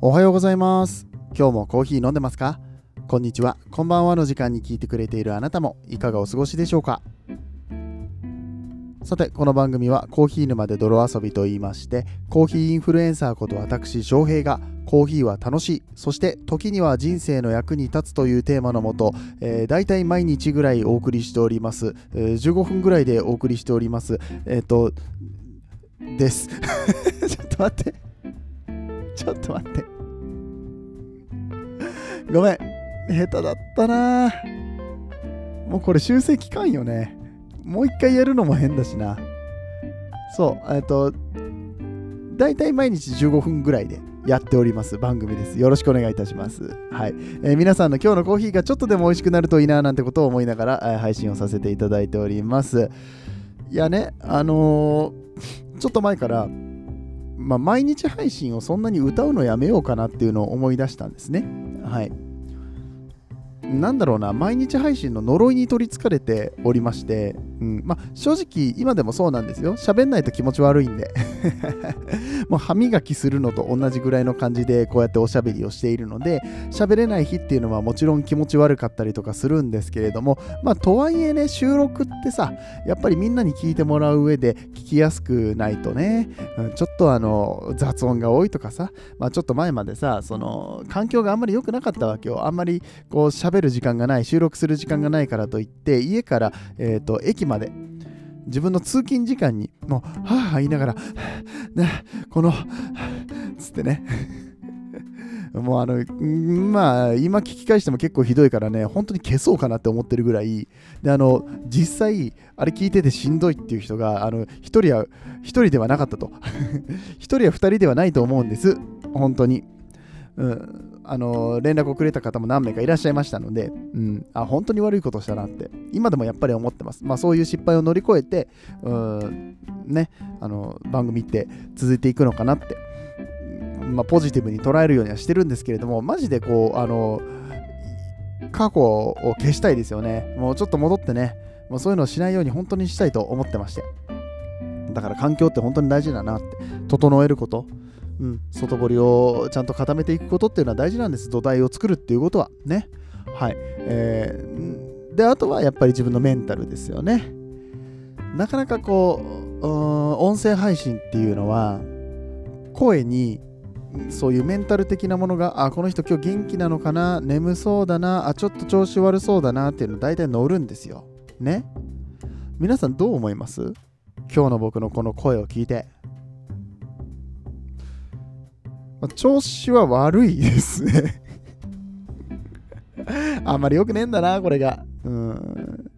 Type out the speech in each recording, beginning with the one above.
おはようございます。今日もコーヒー飲んでますか？こんにちは。こんばんはの時間に聞いてくれているあなたもいかがお過ごしでしょうか？さてこの番組はコーヒー沼で泥遊びと言いましてコーヒーインフルエンサーこと私翔平がコーヒーは楽しいそして時には人生の役に立つというテーマのもと、えー、大体毎日ぐらいお送りしております、えー、15分ぐらいでお送りしております。えっ、ー、とです。ちょっと待って。ちょっと待ってごめん下手だったなもうこれ修正期間よねもう一回やるのも変だしな。そう、えっと、大体毎日15分ぐらいでやっております番組です。よろしくお願いいたします。はい。えー、皆さんの今日のコーヒーがちょっとでも美味しくなるといいななんてことを思いながら、えー、配信をさせていただいております。いやね、あのー、ちょっと前から、まあ、毎日配信をそんなに歌うのやめようかなっていうのを思い出したんですね。はい。なんだろうな、毎日配信の呪いに取りつかれておりまして、うんま、正直今でもそうなんですよ。喋んないと気持ち悪いんで。もう歯磨きするのと同じぐらいの感じでこうやっておしゃべりをしているので、喋れない日っていうのはもちろん気持ち悪かったりとかするんですけれども、まあとはいえね、収録ってさ、やっぱりみんなに聞いてもらう上で聞きやすくないとね、うん、ちょっとあの雑音が多いとかさ、まあちょっと前までさ、その環境があんまり良くなかったわけよ。あんまりこう喋る時間がない、収録する時間がないからといって、家から、えーと、駅まで自分の通勤時間にもう、はぁはぁ言いながら、ね、この、つってね、もうあの、まあ、今聞き返しても結構ひどいからね、本当に消そうかなって思ってるぐらい、で、あの、実際、あれ聞いててしんどいっていう人が、あの、一人は、一人ではなかったと。一人や二人ではないと思うんです。本当に。うん、あの連絡をくれた方も何名かいらっしゃいましたので、うん、あ本当に悪いことしたなって今でもやっぱり思ってます、まあ、そういう失敗を乗り越えて、うんね、あの番組って続いていくのかなって、まあ、ポジティブに捉えるようにはしてるんですけれどもマジでこうあの過去を消したいですよね。もうちょっと戻ってねもうそういうのをしないように本当にしたいと思ってまして。だから環境って本当に大事だなって整えることうん、外堀をちゃんと固めていくことっていうのは大事なんです。土台を作るっていうことは。ね。はい、えー、であとはやっぱり自分のメンタルですよね。なかなかこう音声配信っていうのは声にそういうメンタル的なものがあこの人今日元気なのかな？眠そうだな？あちょっと調子悪そうだな？っていうの大体乗るんですよ。ね。皆さんどう思います？今日の僕のこの声を聞いて。まあ、調子は悪いですね あんまり良くねえんだな、これが。うん。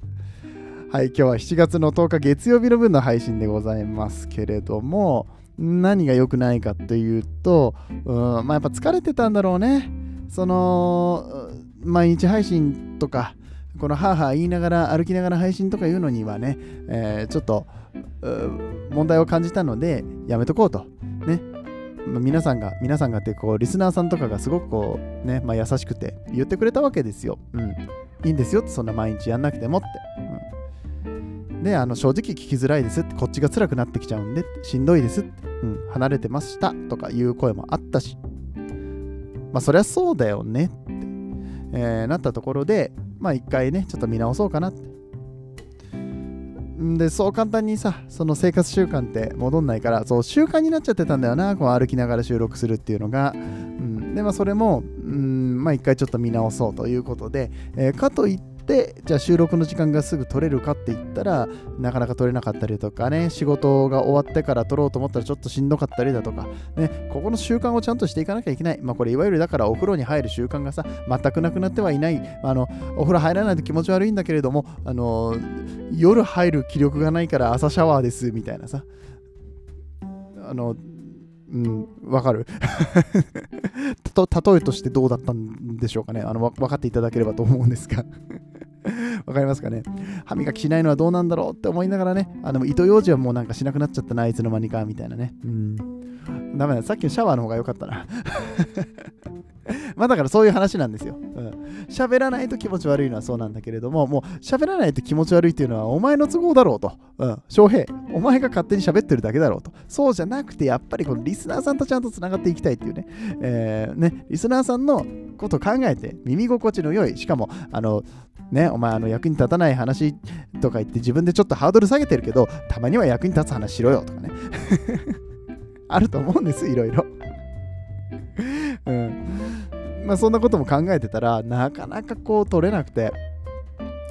はい、今日は7月の10日月曜日の分の配信でございますけれども、何が良くないかというと、うん、まあやっぱ疲れてたんだろうね。その、毎日配信とか、このハーハー言いながら歩きながら配信とかいうのにはね、えー、ちょっと問題を感じたのでやめとこうと。皆さんが、皆さんがってこう、リスナーさんとかがすごくこう、ね、まあ、優しくて言ってくれたわけですよ。うん。いいんですよって、そんな毎日やんなくてもって。うん、で、あの、正直聞きづらいですって、こっちが辛くなってきちゃうんで、しんどいですって、うん、離れてましたとかいう声もあったし、まあ、そりゃそうだよねって、えー、なったところで、まあ、一回ね、ちょっと見直そうかなって。でそう簡単にさその生活習慣って戻んないからそう習慣になっちゃってたんだよなこう歩きながら収録するっていうのが、うん、でまあそれも、うんまあ、一回ちょっと見直そうということで、えー、かといってでじゃあ収録の時間がすぐ取れるかって言ったらなかなか取れなかったりとかね仕事が終わってから取ろうと思ったらちょっとしんどかったりだとかねここの習慣をちゃんとしていかなきゃいけない。まあこれいわゆるだからお風呂に入る習慣がさ全くなくなってはいない。あのお風呂入らないと気持ち悪いんだけれどもあの夜入る気力がないから朝シャワーですみたいなさ。あのうん、わかる？例えとしてどうだったんでしょうかね。あの分かっていただければと思うんですが。わかりますかね？歯磨きしないのはどうなんだろうって思いながらね、あの糸ようじはもうなんかしなくなっちゃったな、あいつの間にかみたいなね。うん。ダメだ、さっきのシャワーの方が良かったな。まあだからそういう話なんですよ。喋、うん、らないと気持ち悪いのはそうなんだけれども、もう喋らないと気持ち悪いっていうのはお前の都合だろうと。うん、翔平、お前が勝手に喋ってるだけだろうと。そうじゃなくて、やっぱりこのリスナーさんとちゃんとつながっていきたいっていうね、えー、ね、リスナーさんのこと考えて、耳心地の良い、しかも、あの、ね、お前あの役に立たない話とか言って自分でちょっとハードル下げてるけど、たまには役に立つ話しろよとかね。あると思うんです、いろいろ。うん。まあそんなことも考えてたら、なかなかこう取れなくて、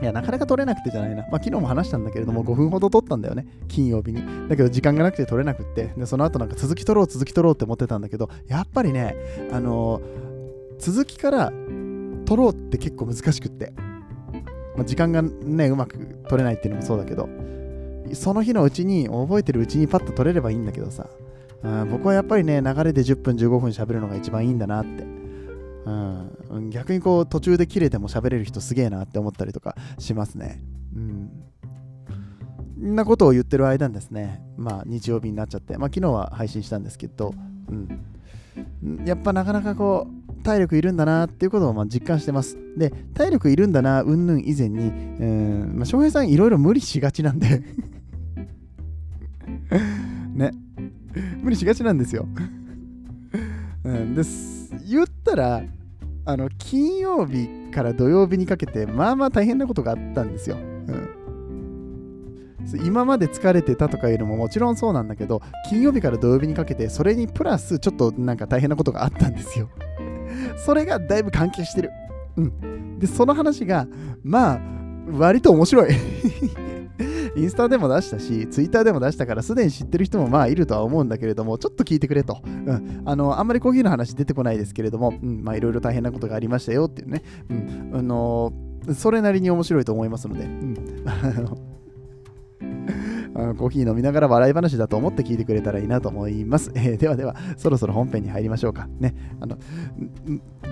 いや、なかなか取れなくてじゃないな。まあ、昨日も話したんだけれども、5分ほど取ったんだよね。金曜日に。だけど、時間がなくて取れなくって。で、その後なんか続き取ろう、続き取ろうって思ってたんだけど、やっぱりね、あのー、続きから取ろうって結構難しくって。まあ、時間がね、うまく取れないっていうのもそうだけど、その日のうちに、覚えてるうちにパッと取れればいいんだけどさ、僕はやっぱりね、流れで10分、15分喋るのが一番いいんだなって。うん、逆にこう途中で切れても喋れる人すげえなって思ったりとかしますね。うん。んなことを言ってる間にですね、まあ日曜日になっちゃって、まあ昨日は配信したんですけど、うん。やっぱなかなかこう、体力いるんだなっていうことをまあ実感してます。で、体力いるんだな、うんぬん以前に、うん、まあ、翔平さんいろいろ無理しがちなんで ね。無理しがちなんですよ。うん、ですったらあの金曜日から土曜日にかけてまあまあ大変なことがあったんですよ。うん今まで疲れてたとかいうのももちろんそうなんだけど金曜日から土曜日にかけてそれにプラスちょっとなんか大変なことがあったんですよ。それがだいぶ関係してる。うん。で、その話がまあ割と面白いインスタでも出したし、ツイッターでも出したから、すでに知ってる人もまあいるとは思うんだけれども、ちょっと聞いてくれと。うん。あの、あんまりコーヒーの話出てこないですけれども、うん、まあいろいろ大変なことがありましたよっていうね。うん。あのそれなりに面白いと思いますので、うん。コーヒー飲みながら笑い話だと思って聞いてくれたらいいなと思います。えー、ではでは、そろそろ本編に入りましょうか。ね。あの、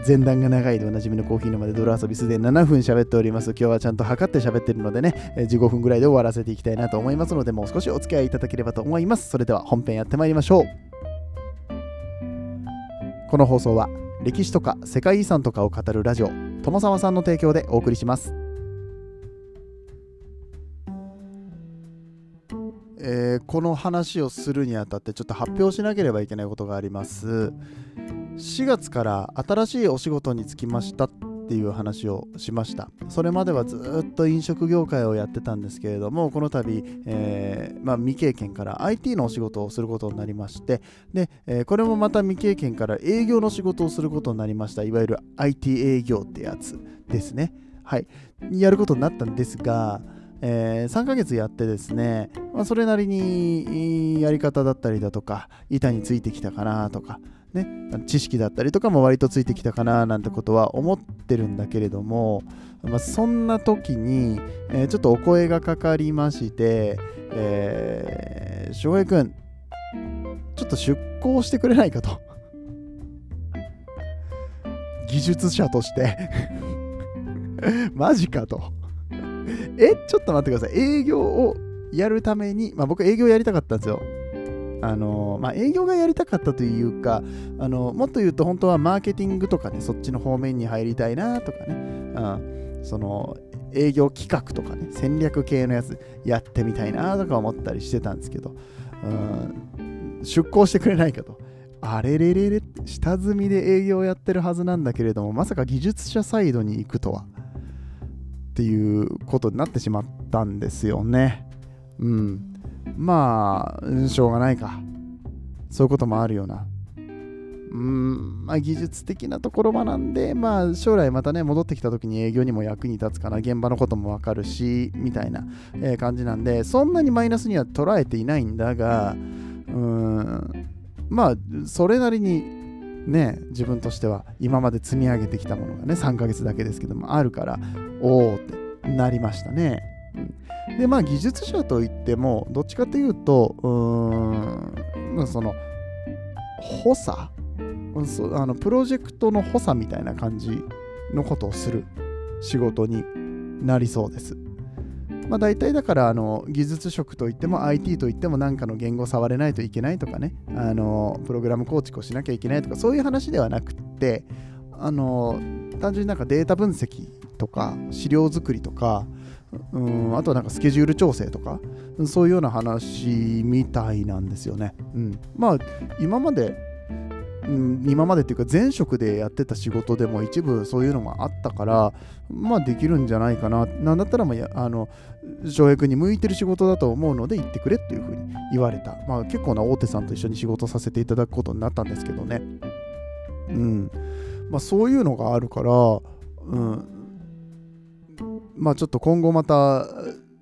前段が長いでおなじみのコーヒーのまで泥遊びすでに7分喋っております。今日はちゃんと測って喋ってるのでね、15分ぐらいで終わらせていきたいなと思いますので、もう少しお付き合いいただければと思います。それでは本編やってまいりましょう。この放送は歴史とか世界遺産とかを語るラジオ友沢さんの提供でお送りします。えー、この話をするにあたってちょっと発表しなければいけないことがあります。4月から新しいお仕事に就きましたっていう話をしました。それまではずっと飲食業界をやってたんですけれどもこの度、えー、まあ、未経験から IT のお仕事をすることになりましてで、えー、これもまた未経験から営業の仕事をすることになりました。いわゆる IT 営業ってやつですね。はい。やることになったんですがえー、3ヶ月やってですね、まあ、それなりにやり方だったりだとか、板についてきたかなとか、ね、知識だったりとかも割とついてきたかななんてことは思ってるんだけれども、まあ、そんな時に、えー、ちょっとお声がかかりまして、えー、翔平くん、ちょっと出向してくれないかと。技術者として マジかと。え、ちょっと待ってください。営業をやるために、まあ僕営業やりたかったんですよ。あのまあ、営業がやりたかったというかあのもっと言うと本当はマーケティングとかねそっちの方面に入りたいなとかね、うん、その営業企画とかね戦略系のやつやってみたいなとか思ったりしてたんですけど、うん、出向してくれないかとあれれれれって下積みで営業やってるはずなんだけれどもまさか技術者サイドに行くとはっていうことになってしまったんですよね。うん。まあ、しょうがないか。そういうこともあるような。うん、まあ、技術的なところ学んで、まあ、将来またね、戻ってきた時に営業にも役に立つかな、現場のこともわかるし、みたいな、え、感じなんで、そんなにマイナスには捉えていないんだが、うん、まあ、それなりにね、自分としては今まで積み上げてきたものがね、3ヶ月だけですけども、あるから、おおってなりましたね。で、まあ、技術者といっても、どっちかというと、うーん、その、補佐あのプロジェクトの補佐みたいな感じのことをする仕事になりそうです。まあ、大体だからあの技術職といっても IT といっても何かの言語を触れないといけないとかねあのプログラム構築をしなきゃいけないとかそういう話ではなくってあの単純になんかデータ分析とか資料作りとかうんあとはなんかスケジュール調整とかそういうような話みたいなんですよね。うん、まあ今まで、うん、今までっていうか前職でやってた仕事でも一部そういうのもあったからまあできるんじゃないかななんだったらまああの翔平君に向いてる仕事だと思うので行ってくれっていうふうに言われた。まあ結構な大手さんと一緒に仕事させていただくことになったんですけどね。うん。まあそういうのがあるから、うん。まあちょっと今後また、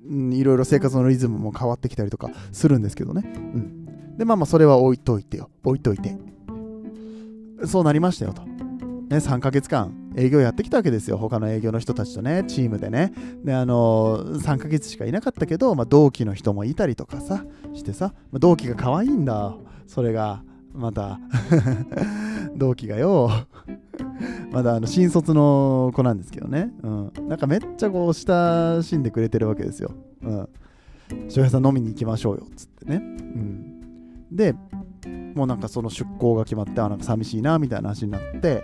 いろいろ生活のリズムも変わってきたりとかするんですけどね。うん。で、まあまあそれは置いといてよ。置いといて。そうなりましたよと。ね、3ヶ月間営業やってきたわけですよ。他の営業の人たちとね、チームでね。で、あのー、3ヶ月しかいなかったけど、まあ、同期の人もいたりとかさ、してさ、まあ、同期が可愛いんだ。それが、また 同期がよ。まだあの新卒の子なんですけどね。うん。なんかめっちゃこう親しんでくれてるわけですよ。うん。翔平さん飲みに行きましょうよ。つってね。うん。で、もうなんかその出向が決まって、あ、なんか寂しいな、みたいな話になって、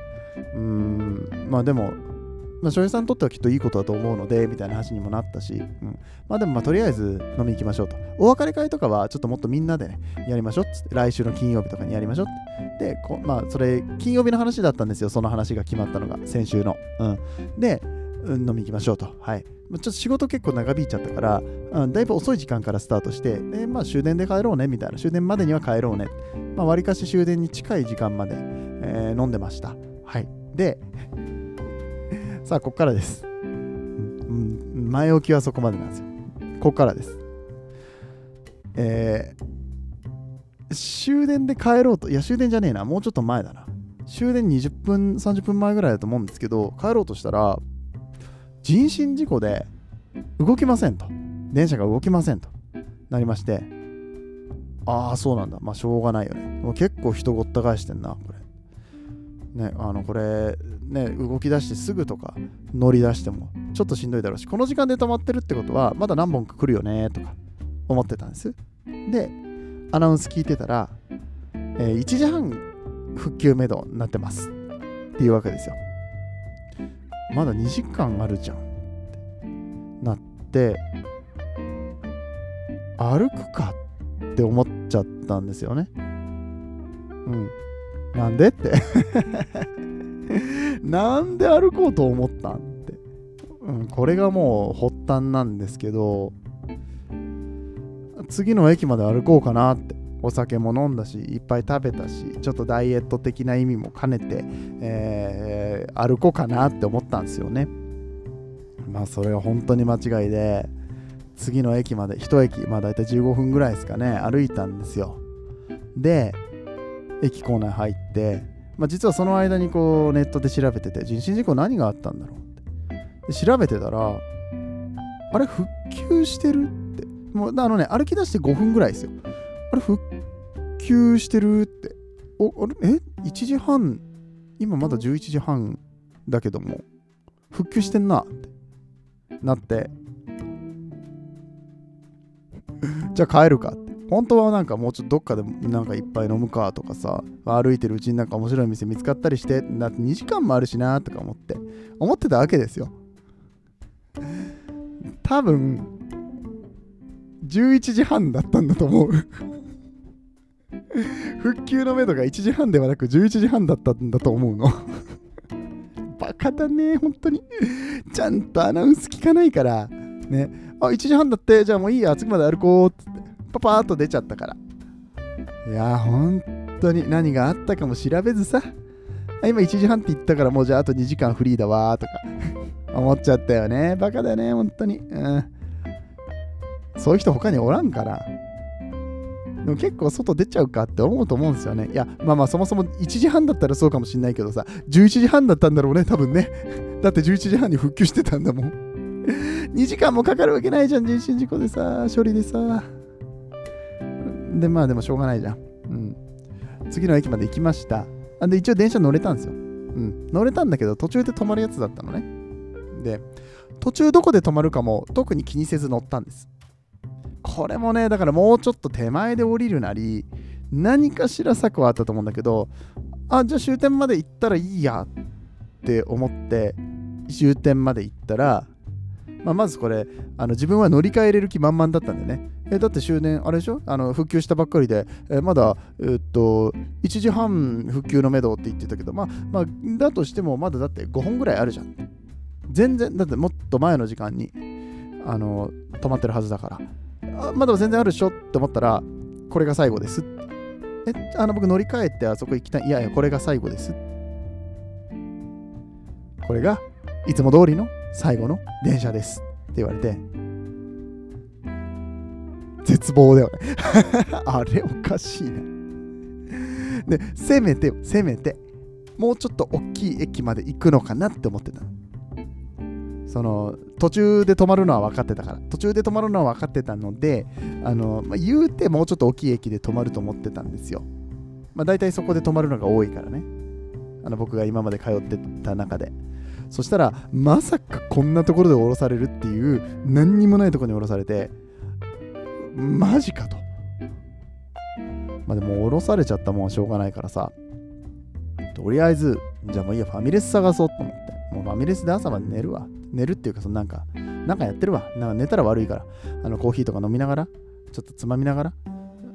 うーん、まあでも、まあ、翔平さんにとってはきっといいことだと思うので、みたいな話にもなったし、うん、まあでも、まあとりあえず飲み行きましょうと。お別れ会とかは、ちょっともっとみんなでね、やりましょうっつって、来週の金曜日とかにやりましょうって。で、こまあ、それ、金曜日の話だったんですよ、その話が決まったのが、先週の。うん。で、うん、飲み行きましょうと。はい。ちょっと仕事結構長引いちゃったから、うん、だいぶ遅い時間からスタートして、で、まあ終電で帰ろうね、みたいな。終電までには帰ろうね。まあ、割かし終電に近い時間まで、えー、飲んでました。はい。で、さあ、ここからです。うん、前置きはそこまでなんですよ。ここからです。えー、終電で帰ろうと、いや、終電じゃねえな、もうちょっと前だな。終電20分、30分前ぐらいだと思うんですけど、帰ろうとしたら、人身事故で動きませんと。電車が動きませんとなりまして、ああ、そうなんだ。まあ、しょうがないよね。もう結構人ごった返してんな、これ。ね、あのこれ、ね、動き出してすぐとか乗り出してもちょっとしんどいだろうし、この時間で止まってるってことは、まだ何本か来るよねとか思ってたんです。で、アナウンス聞いてたら、えー、1時半復旧めどになってますっていうわけですよ。まだ2時間あるじゃんってなって、歩くかって思っちゃったんですよね。うん。なんでって なんで歩こうと思ったんって、うん、これがもう発端なんですけど次の駅まで歩こうかなってお酒も飲んだしいっぱい食べたしちょっとダイエット的な意味も兼ねて、えー、歩こうかなって思ったんですよね。まあそれは本当に間違いで次の駅まで1駅まあ大体15分ぐらいですかね歩いたんですよ。で駅構内入って、まあ、実はその間にこうネットで調べてて人身事故何があったんだろうって。調べてたらあれ復旧してるって。もうあのね歩き出して5分ぐらいですよ。あれ復旧してるって。おあれえ？1時半今まだ11時半だけども復旧してんなってなって。じゃあ帰るか。って本当はなんかもうちょっとどっかでなんかいっぱい飲むかとかさ歩いてるうちになんか面白い店見つかったりしてだって2時間もあるしなとか思って思ってたわけですよ。多分11時半だったんだと思う 復旧のめどが1時半ではなく11時半だったんだと思うの バカだね本当にちゃんとアナウンス聞かないからねあ1時半だってじゃあもういいや次まで歩こうっつってパパーっと出ちゃったから。いや、本当に何があったかも調べずさ。今1時半って言ったからもうじゃああと2時間フリーだわとか 思っちゃったよね。バカだね、本当に。うん。そういう人他におらんから。でも結構外出ちゃうかって思うと思うんですよね。いや、まあまあそもそも1時半だったらそうかもしんないけどさ、11時半だったんだろうね、多分ね。だって11時半に復旧してたんだもん。2時間もかかるわけないじゃん、人身事故でさ、処理でさ。で、まあでもしょうがないじゃん。うん。次の駅まで行きました。あで、一応電車乗れたんですよ。うん。乗れたんだけど、途中で止まるやつだったのね。で、途中どこで止まるかも特に気にせず乗ったんです。これもね、だからもうちょっと手前で降りるなり、何かしら策はあったと思うんだけど、あ、じゃあ終点まで行ったらいいやって思って終点まで行ったら、まあ、まずこれあの自分は乗り換えれる気満々だったんでね。えだって終電あれでしょ？あの復旧したばっかりで、えまだ、えっと1時半復旧のめどって言ってたけど、まあ、まあ、だとしてもまだだって5本ぐらいあるじゃん。全然だってもっと前の時間にあの止まってるはずだから。あまだ全然あるでしょって思ったらこれが最後です。えあの僕乗り換えてあそこ行きたい。いやいやこれが最後です。これがいつも通りの最後の電車ですって言われて。絶望だよね。あれおかしいなでせめてせめてもうちょっと大きい駅まで行くのかなって思ってたの。その途中で止まるのは分かってたから途中で止まるのは分かってたのであの、まあ、言うてもうちょっと大きい駅で止まると思ってたんですよ。まあ大体そこで止まるのが多いからね。あの僕が今まで通ってた中で。そしたらまさかこんなところで降ろされるっていう何にもないところに降ろされてマジかと。まあでも降ろされちゃったもんはしょうがないからさ。とりあえずじゃあもういいやファミレス探そうと思って。もうファミレスで朝まで寝るわ。寝るっていうかそのなんかなんかやってるわなんか寝たら悪いからあのコーヒーとか飲みながらちょっとつまみながら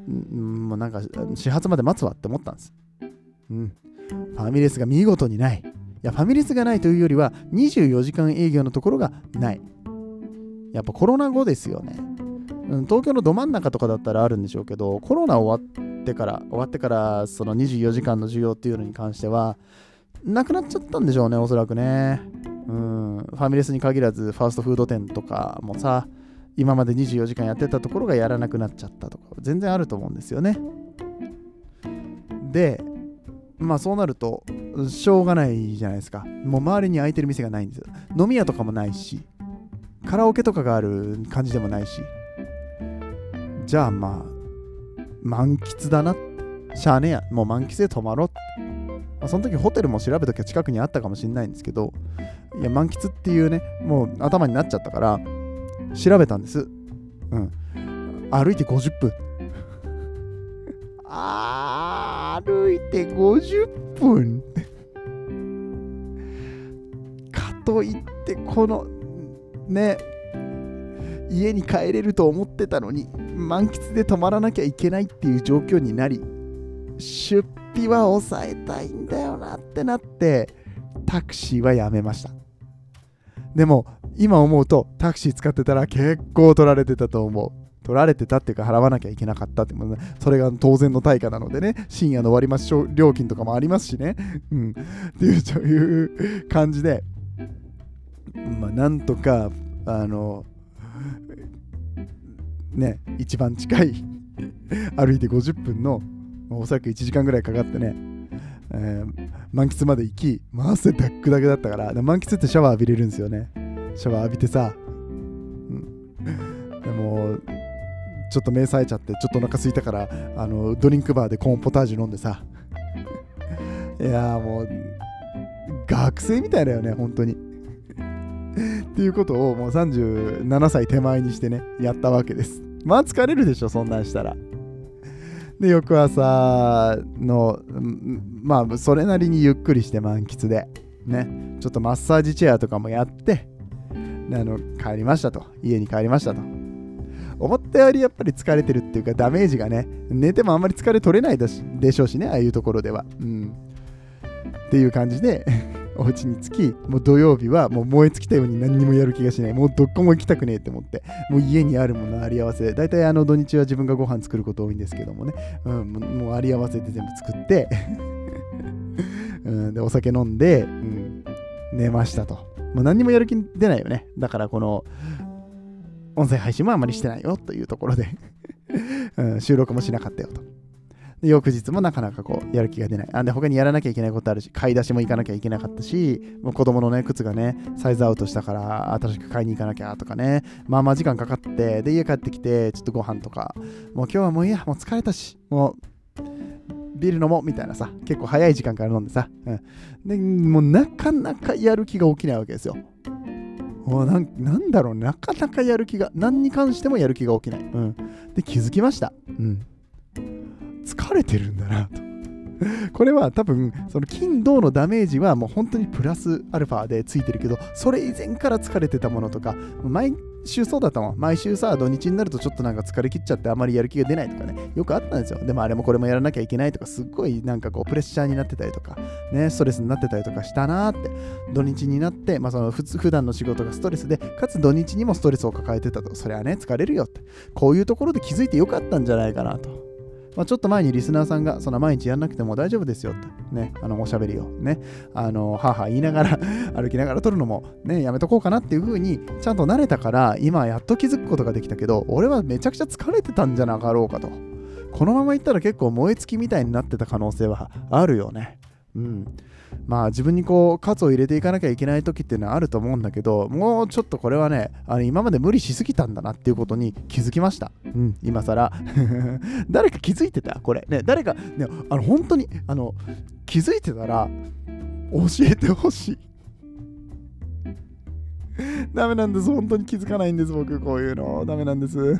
んもうなんか始発まで待つわって思ったんですうんファミレスが見事にないいや、ファミレスがないというよりは、24時間営業のところがない。やっぱコロナ後ですよね。うん、東京のど真ん中とかだったらあるんでしょうけど、コロナ終わってから、終わってから、その24時間の需要っていうのに関しては、なくなっちゃったんでしょうね、おそらくね。うん、ファミレスに限らず、ファーストフード店とかもさ、今まで24時間やってたところがやらなくなっちゃったとか、全然あると思うんですよね。で、まあそうなると、しょうがないじゃないですか。もう周りに空いてる店がないんですよ。飲み屋とかもないし、カラオケとかがある感じでもないし。じゃあまあ、満喫だな。しゃあねえや。もう満喫で泊まろう。まあ、その時ホテルも調べときは近くにあったかもしれないんですけど、いや、満喫っていうね、もう頭になっちゃったから、調べたんです。うん。歩いて50分。歩いて50分かといってこのね家に帰れると思ってたのに満喫で泊まらなきゃいけないっていう状況になり出費は抑えたいんだよなってなってタクシーはやめましたでも今思うとタクシー使ってたら結構取られてたと思う。取られてたっていうか払わなきゃいけなかったっても、ね、それが当然の対価なのでね深夜の割増料金とかもありますしね、うん、っていう感じでまあなんとかあのね一番近い歩いて50分のおそらく1時間ぐらいかかってね、えー、満喫まで行き、まあ、汗ダックだけだったから、満喫ってシャワー浴びれるんですよね。シャワー浴びてさ、うん、でも、ちょっと目さえちゃってちょっとお腹空いたからあのドリンクバーでコーンポタージュ飲んでさ。いやもう学生みたいだよね本当に。っていうことをもう37歳手前にしてねやったわけです。まあ疲れるでしょそんなんしたら。で翌朝のまあそれなりにゆっくりして満喫でねちょっとマッサージチェアとかもやってあの帰りましたと家に帰りましたと思ったよりやっぱり疲れてるっていうかダメージがね、寝てもあんまり疲れ取れないでしょうしね、ああいうところでは。うん。っていう感じでお家に着き、もう土曜日はもう燃え尽きたように何にもやる気がしない。もうどこも行きたくねえって思って、もう家にあるものあり合わせ、大体あの土日は自分がご飯作ること多いんですけどもね、うん、もうあり合わせて全部作ってうん、で、お酒飲んで、うん、寝ましたと。もう何にもやる気出ないよね。だからこの、音声配信もあまりしてないよというところでうん、収録もしなかったよと。翌日もなかなかこうやる気が出ない。あんで他にやらなきゃいけないことあるし、買い出しも行かなきゃいけなかったし、もう子供のね、靴がね、サイズアウトしたから新しく買いに行かなきゃとかね、まあまあ時間かかって、で、家帰ってきて、ちょっとご飯とか、もう今日はもういいや、もう疲れたし、もうビール飲もうみたいなさ、結構早い時間から飲んでさ、うん、でもうなかなかやる気が起きないわけですよ。ななんだろう、なかなかやる気が、何に関してもやる気が起きない。うん、で、気づきました。うん。疲れてるんだなと。これは多分、その金銅のダメージはもう本当にプラスアルファでついてるけど、それ以前から疲れてたものとか、毎週そうだったもん。毎週さ、土日になるとちょっとなんか疲れ切っちゃってあまりやる気が出ないとかね、よくあったんですよ。でもあれもこれもやらなきゃいけないとか、すっごいなんかこうプレッシャーになってたりとか、ね、ストレスになってたりとかしたなーって、土日になって、まあその普通普段の仕事がストレスで、かつ土日にもストレスを抱えてたと、それはね、疲れるよって、こういうところで気づいてよかったんじゃないかなと。まあ、ちょっと前にリスナーさんが、その毎日やんなくても大丈夫ですよって、ね、あの、おしゃべりをね、あの、母言いながら 歩きながら撮るのもね、やめとこうかなっていう風に、ちゃんと慣れたから、今やっと気づくことができたけど、俺はめちゃくちゃ疲れてたんじゃなかろうかと。このままいったら結構燃え尽きみたいになってた可能性はあるよね。うん。まあ自分にこう、喝を入れていかなきゃいけない時っていうのはあると思うんだけど、もうちょっとこれはね、あの今まで無理しすぎたんだなっていうことに気づきました。うん、今更。誰か気づいてた？これ。ね、誰か、ね、あの本当に、あの、気づいてたら、教えてほしい。ダメなんです。本当に気づかないんです。僕、こういうの。ダメなんです。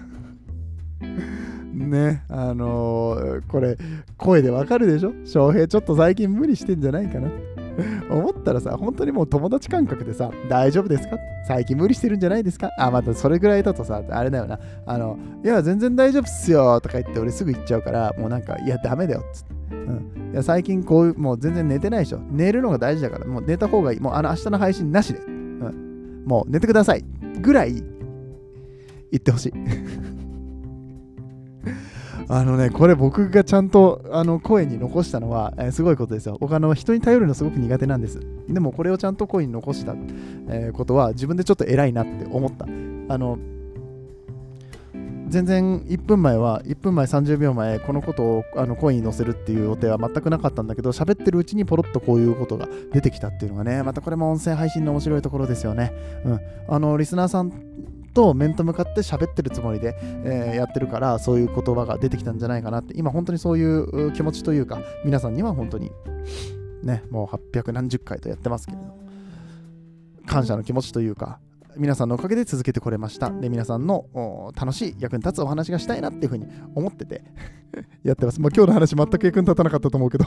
ね、あのー、これ、声でわかるでしょ？翔平ちょっと最近無理してんじゃないかな 思ったらさ、本当にもう友達感覚でさ、大丈夫ですか？最近無理してるんじゃないですか？あ、またそれぐらいだとさ、あれだよな。あの、いや、全然大丈夫っすよとか言って俺すぐ言っちゃうから、もうなんか、いや、ダメだよっつって。うん、いや最近こういう、もう全然寝てないでしょ。寝るのが大事だから、もう寝た方がいい。もうあの明日の配信なしで。うん、もう寝てください。ぐらい言ってほしい。あのね、これ僕がちゃんとあの声に残したのは、えー、すごいことですよ。僕あの人に頼るのすごく苦手なんです。でもこれをちゃんと声に残した、えー、ことは自分でちょっと偉いなって思った。あの全然1分前は1分前30秒前このことをあの声に載せるっていう予定は全くなかったんだけど喋ってるうちにポロッとこういうことが出てきたっていうのがねまたこれも音声配信の面白いところですよね。うん、あのリスナーさんと面と向かって喋ってるつもりで、えー、やってるからそういう言葉が出てきたんじゃないかなって今本当にそういう気持ちというか皆さんには本当にねもう800何十回とやってますけれど感謝の気持ちというか皆さんのおかげで続けてこれました。で、皆さんの楽しい役に立つお話がしたいなっていうふうに思っててやってます。まあ今日の話全く役に立たなかったと思うけど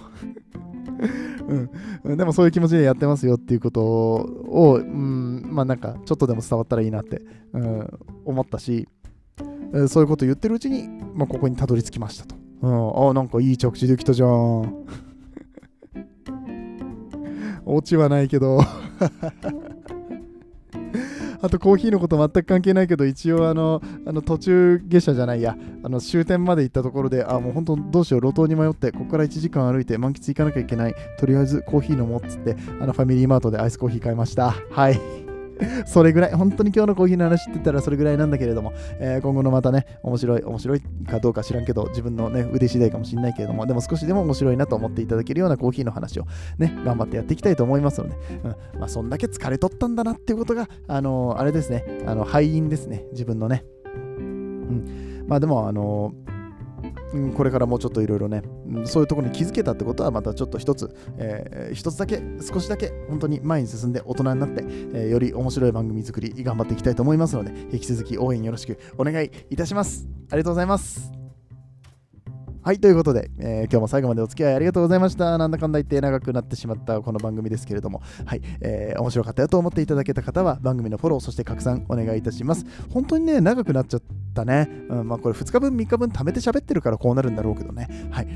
うん、でもそういう気持ちでやってますよっていうことを、うん、まあなんかちょっとでも伝わったらいいなって、うん、思ったし、そういうこと言ってるうちに、まあ、ここにたどり着きましたと。うん、あなんかいい着地できたじゃん。オチはないけどあとコーヒーのこと全く関係ないけど、一応あの、あの途中下車じゃないや、あの終点まで行ったところで、あ、もう本当どうしよう、路頭に迷って、ここから1時間歩いて満喫行かなきゃいけない。とりあえずコーヒー飲もうっつって、あのファミリーマートでアイスコーヒー買いました。はい。それぐらい、本当に今日のコーヒーの話って言ったらそれぐらいなんだけれども、えー、今後のまたね、面白い、面白いかどうか知らんけど、自分のね、腕次第かもしれないけれども、でも少しでも面白いなと思っていただけるようなコーヒーの話をね、頑張ってやっていきたいと思いますので、うん、まあ、そんだけ疲れとったんだなっていうことが、あのー、あれですね、あの敗因ですね、自分のね。うん。まあでも、あのーうん、これからもうちょっといろいろね、うん、そういうところに気づけたってことはまたちょっと一つ、えー、一つだけ少しだけ本当に前に進んで大人になって、えー、より面白い番組作り頑張っていきたいと思いますので引き続き応援よろしくお願いいたします。ありがとうございます。はい、ということで、えー、今日も最後までお付き合いありがとうございました。なんだかんだ言って長くなってしまったこの番組ですけれども、はい、えー、面白かったよと思っていただけた方は番組のフォロー、そして拡散お願いいたします。本当にね、長くなっちゃったね。うん、まあこれ2日分、3日分貯めて喋ってるからこうなるんだろうけどね。はい。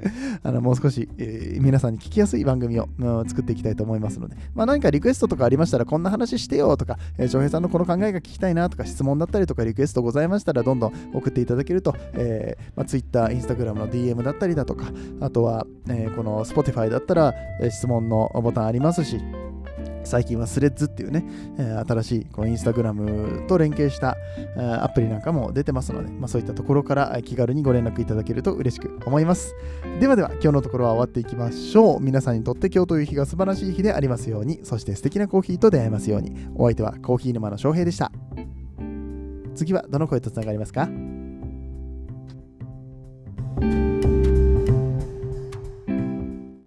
あのもう少し、えー、皆さんに聞きやすい番組を、うん、作っていきたいと思いますので、まあ、何かリクエストとかありましたら、こんな話してよとか、えー、翔平さんのこの考えが聞きたいなとか、質問だったりとか、リクエストございましたら、どんどん送っていただけると、えーまあ、Twitter、Instagram の DM だったりだとか、あとは、えー、この Spotify だったら、え、質問のボタンありますし、最近はスレッズっていうね、えー、新しいこのインスタグラムと連携した、えー、アプリなんかも出てますので、まあ、そういったところから気軽にご連絡いただけると嬉しく思います。ではでは、今日のところは終わっていきましょう。皆さんにとって今日という日が素晴らしい日でありますように、そして素敵なコーヒーと出会えますように。お相手はコーヒー沼の翔平でした。次はどの声とつながりますか？